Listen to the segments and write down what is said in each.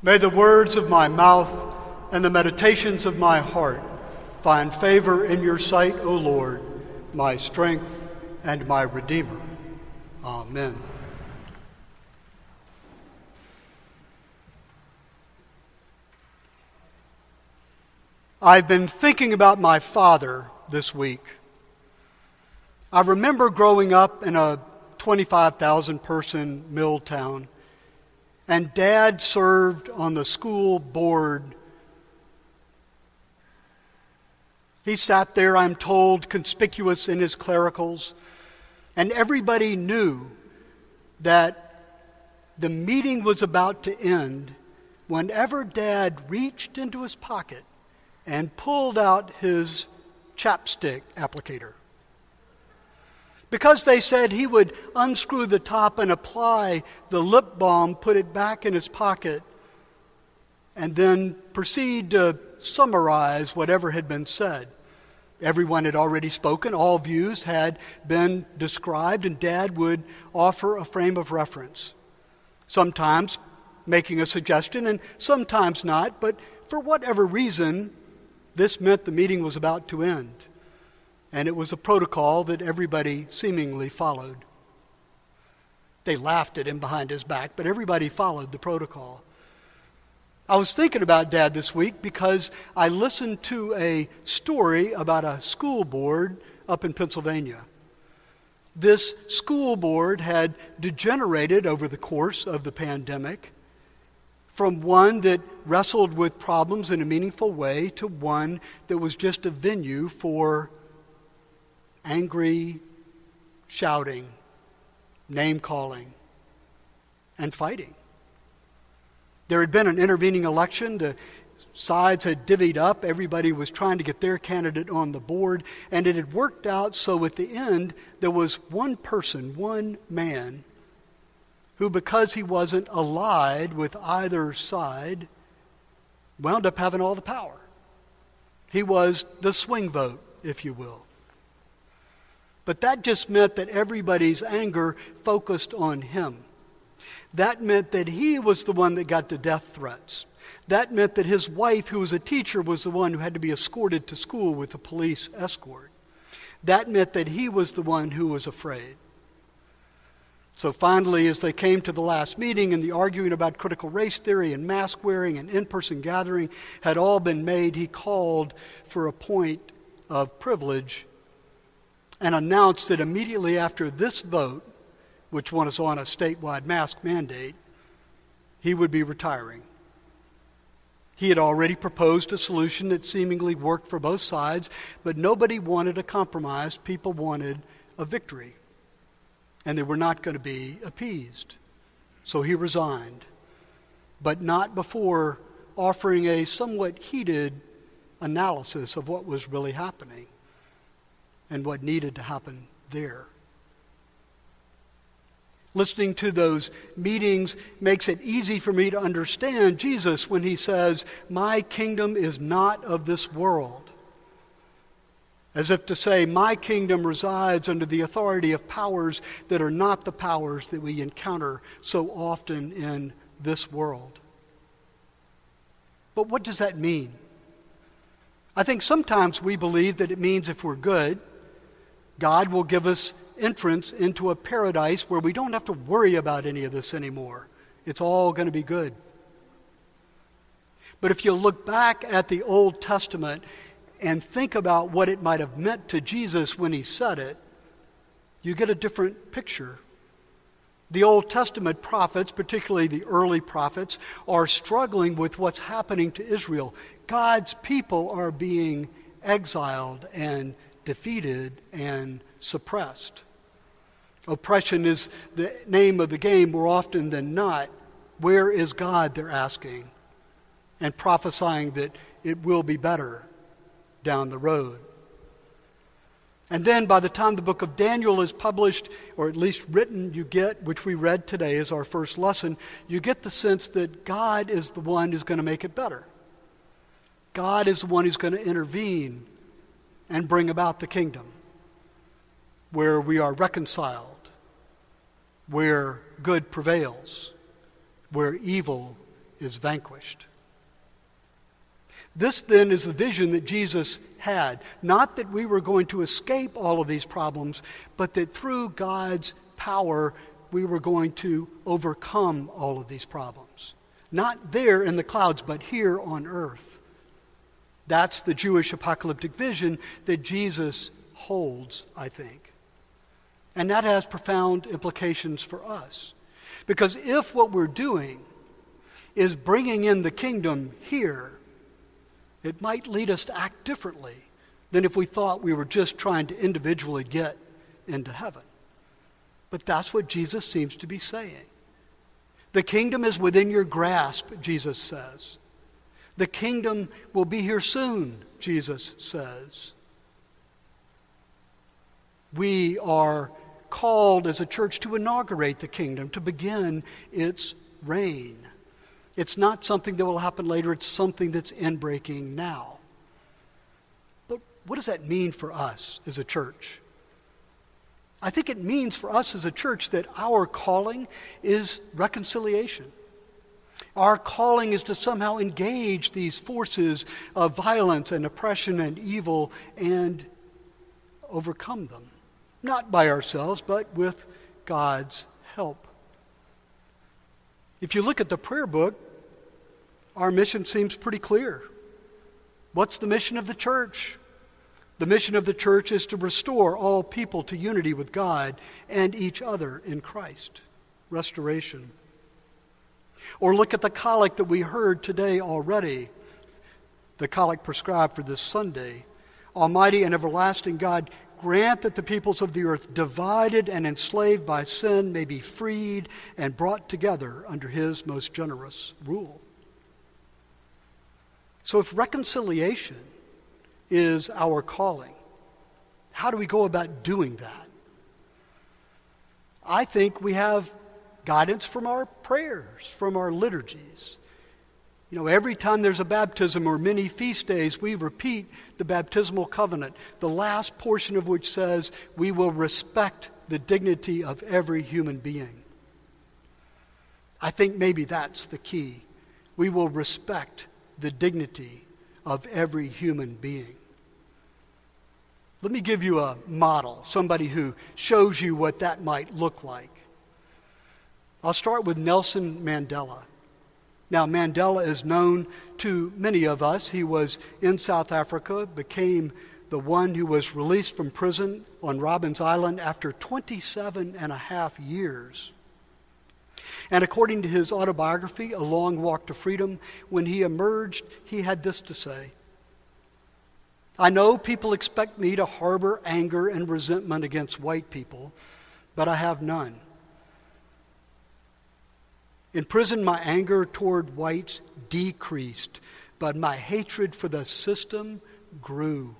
May the words of my mouth and the meditations of my heart find favor in your sight, O Lord, my strength and my Redeemer. Amen. I've been thinking about my father this week. I remember growing up in a 25,000 person mill town, and dad served on the school board. He sat there, I'm told, conspicuous in his clericals, and everybody knew that the meeting was about to end whenever dad reached into his pocket and pulled out his chapstick applicator. Because they said he would unscrew the top and apply the lip balm, put it back in his pocket, and then proceed to summarize whatever had been said. Everyone had already spoken, all views had been described, and Dad would offer a frame of reference. Sometimes making a suggestion, and sometimes not, but for whatever reason, this meant the meeting was about to end, and it was a protocol that everybody seemingly followed. They laughed at him behind his back, but everybody followed the protocol. I was thinking about Dad this week because I listened to a story about a school board up in Pennsylvania. This school board had degenerated over the course of the pandemic from one that wrestled with problems in a meaningful way to one that was just a venue for angry shouting, name calling, and fighting. There had been an intervening election. The sides had divvied up. Everybody was trying to get their candidate on the board. And it had worked out so at the end, there was one person, one man, who, because he wasn't allied with either side, wound up having all the power. He was the swing vote, if you will. But that just meant that everybody's anger focused on him. That meant that he was the one that got the death threats. That meant that his wife, who was a teacher, was the one who had to be escorted to school with a police escort. That meant that he was the one who was afraid. So finally, as they came to the last meeting and the arguing about critical race theory and mask wearing and in person gathering had all been made, he called for a point of privilege and announced that immediately after this vote, which was on a statewide mask mandate, he would be retiring. He had already proposed a solution that seemingly worked for both sides, but nobody wanted a compromise. People wanted a victory and they were not going to be appeased. So he resigned, but not before offering a somewhat heated analysis of what was really happening and what needed to happen there. Listening to those meetings makes it easy for me to understand Jesus when he says, My kingdom is not of this world as if to say, My kingdom resides under the authority of powers that are not the powers that we encounter so often in this world. But what does that mean? I think sometimes we believe that it means if we're good, God will give us entrance into a paradise where we don't have to worry about any of this anymore. It's all going to be good. But if you look back at the Old Testament and think about what it might have meant to Jesus when he said it, you get a different picture. The Old Testament prophets, particularly the early prophets, are struggling with what's happening to Israel. God's people are being exiled and defeated and suppressed. Oppression is the name of the game more often than not. Where is God? They're asking, and prophesying that it will be better down the road. And then by the time the book of Daniel is published, or at least written, you get, which we read today as our first lesson, you get the sense that God is the one who's going to make it better. God is the one who's going to intervene and bring about the kingdom where we are reconciled, where good prevails, where evil is vanquished. This then is the vision that Jesus had. Not that we were going to escape all of these problems, but that through God's power, we were going to overcome all of these problems. Not there in the clouds, but here on earth. That's the Jewish apocalyptic vision that Jesus holds, I think. And that has profound implications for us. Because if what we're doing is bringing in the kingdom here, it might lead us to act differently than if we thought we were just trying to individually get into heaven. But that's what Jesus seems to be saying. The kingdom is within your grasp, Jesus says. The kingdom will be here soon, Jesus says. We are called as a church to inaugurate the kingdom, to begin its reign. It's not something that will happen later, it's something that's in breaking now. But what does that mean for us as a church? I think it means for us as a church that our calling is reconciliation. Our calling is to somehow engage these forces of violence and oppression and evil and overcome them. Not by ourselves, but with God's help. If you look at the prayer book, our mission seems pretty clear. What's the mission of the church? The mission of the church is to restore all people to unity with God and each other in Christ. Restoration. Or look at the collect that we heard today already, the collect prescribed for this Sunday. Almighty and everlasting God, grant that the peoples of the earth, divided and enslaved by sin, may be freed and brought together under his most generous rule. So, if reconciliation is our calling, how do we go about doing that? I think we have guidance from our prayers, from our liturgies. You know, every time there's a baptism or many feast days, we repeat the baptismal covenant, the last portion of which says we will respect the dignity of every human being. I think maybe that's the key. We will respect the dignity of every human being. Let me give you a model, somebody who shows you what that might look like. I'll start with Nelson Mandela. Now, Mandela is known to many of us. He was in South Africa, became the one who was released from prison on Robben Island after 27 and a half years. And according to his autobiography, A Long Walk to Freedom, when he emerged, he had this to say I know people expect me to harbor anger and resentment against white people, but I have none. In prison, my anger toward whites decreased, but my hatred for the system grew.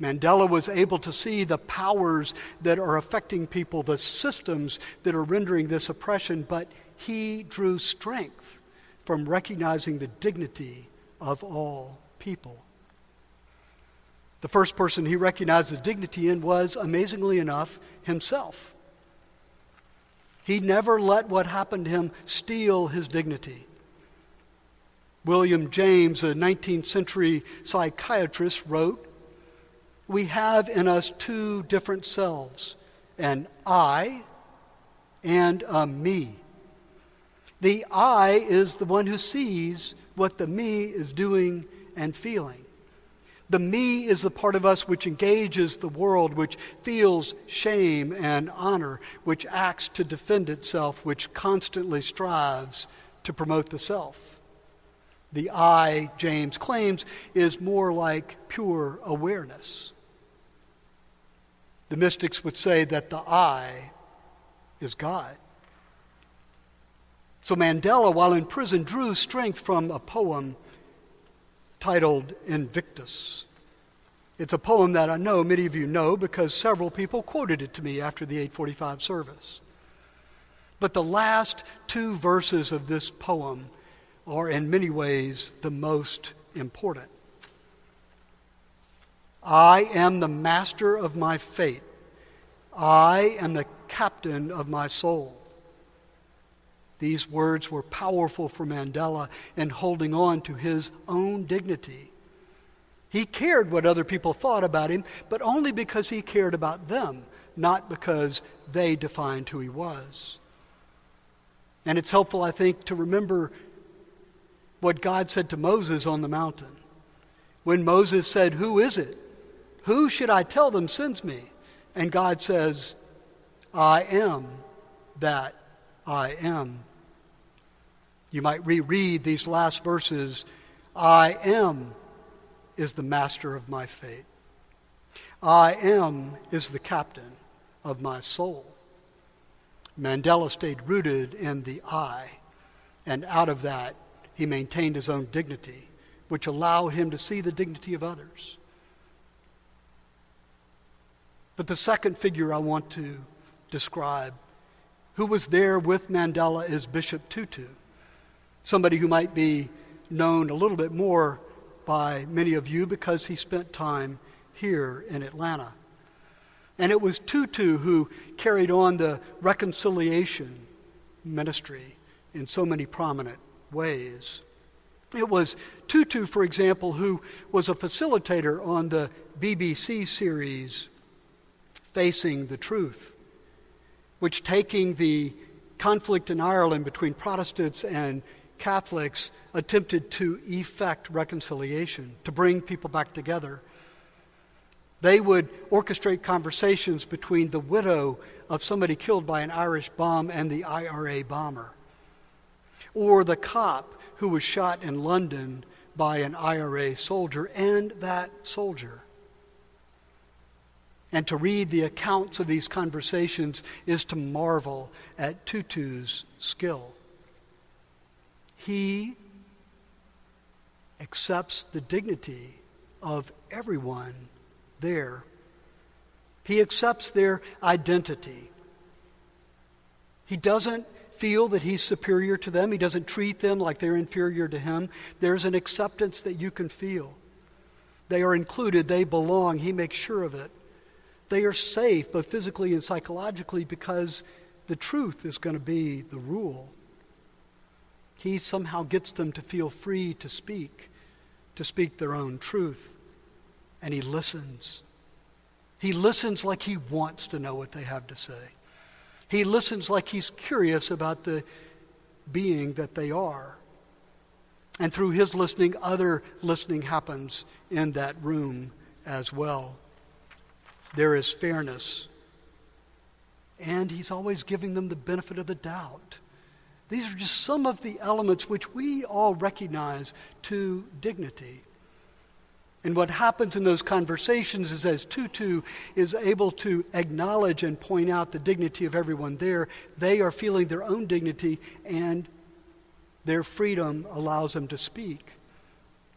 Mandela was able to see the powers that are affecting people, the systems that are rendering this oppression, but he drew strength from recognizing the dignity of all people. The first person he recognized the dignity in was, amazingly enough, himself. He never let what happened to him steal his dignity. William James, a 19th century psychiatrist, wrote we have in us two different selves an I and a me. The I is the one who sees what the me is doing and feeling. The me is the part of us which engages the world, which feels shame and honor, which acts to defend itself, which constantly strives to promote the self. The I, James claims, is more like pure awareness. The mystics would say that the I is God. So Mandela, while in prison, drew strength from a poem titled Invictus. It's a poem that I know many of you know because several people quoted it to me after the 845 service. But the last two verses of this poem are in many ways the most important. I am the master of my fate. I am the captain of my soul. These words were powerful for Mandela in holding on to his own dignity. He cared what other people thought about him, but only because he cared about them, not because they defined who he was. And it's helpful, I think, to remember what God said to Moses on the mountain. When Moses said, Who is it? Who should I tell them sends me? And God says, I am that I am. You might reread these last verses I am is the master of my fate. I am is the captain of my soul. Mandela stayed rooted in the I, and out of that, he maintained his own dignity, which allowed him to see the dignity of others. But the second figure I want to describe, who was there with Mandela, is Bishop Tutu, somebody who might be known a little bit more by many of you because he spent time here in Atlanta. And it was Tutu who carried on the reconciliation ministry in so many prominent ways. It was Tutu, for example, who was a facilitator on the BBC series Facing the Truth, which, taking the conflict in Ireland between Protestants and Catholics, attempted to effect reconciliation, to bring people back together. They would orchestrate conversations between the widow of somebody killed by an Irish bomb and the IRA bomber, or the cop who was shot in London by an IRA soldier and that soldier. And to read the accounts of these conversations is to marvel at Tutu's skill. He accepts the dignity of everyone there. He accepts their identity. He doesn't feel that he's superior to them. He doesn't treat them like they're inferior to him. There's an acceptance that you can feel. They are included, they belong. He makes sure of it. They are safe, both physically and psychologically, because the truth is going to be the rule. He somehow gets them to feel free to speak, to speak their own truth and he listens. He listens like he wants to know what they have to say. He listens like he's curious about the being that they are. And through his listening, other listening happens in that room as well. There is fairness. And he's always giving them the benefit of the doubt. These are just some of the elements which we all recognize to dignity. And what happens in those conversations is as Tutu is able to acknowledge and point out the dignity of everyone there, they are feeling their own dignity and their freedom allows them to speak.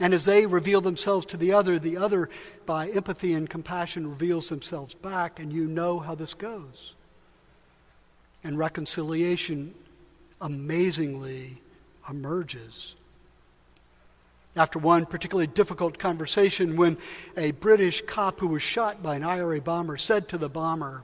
And as they reveal themselves to the other, the other, by empathy and compassion, reveals themselves back, and you know how this goes. And reconciliation amazingly emerges after one particularly difficult conversation when a British cop who was shot by an IRA bomber said to the bomber,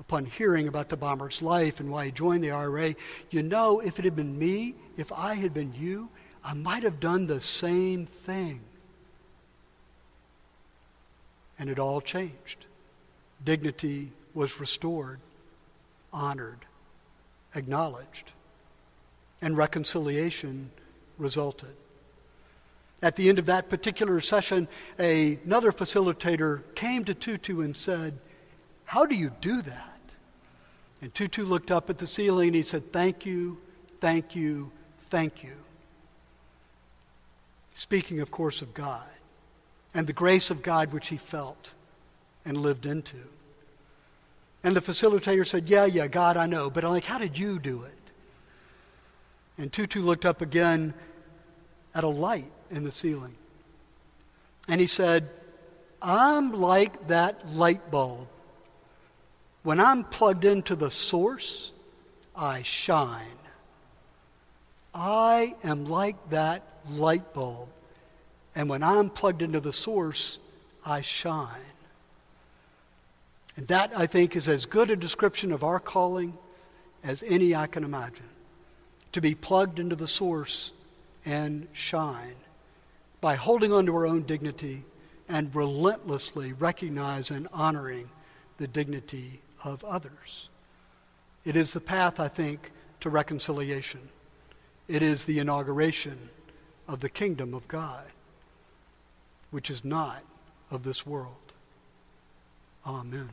upon hearing about the bomber's life and why he joined the IRA, you know, if it had been me, if I had been you, I might have done the same thing. And it all changed. Dignity was restored, honored, acknowledged, and reconciliation resulted. At the end of that particular session, a, another facilitator came to Tutu and said, How do you do that? And Tutu looked up at the ceiling and he said, Thank you, thank you, thank you. Speaking, of course, of God and the grace of God which he felt and lived into. And the facilitator said, Yeah, yeah, God, I know. But I'm like, How did you do it? And Tutu looked up again at a light in the ceiling. And he said, I'm like that light bulb. When I'm plugged into the source, I shine. I am like that light bulb. And when I'm plugged into the source, I shine. And that, I think, is as good a description of our calling as any I can imagine, to be plugged into the source and shine by holding on to our own dignity and relentlessly recognize and honoring the dignity of others. It is the path, I think, to reconciliation. It is the inauguration of the kingdom of God, which is not of this world. Amen.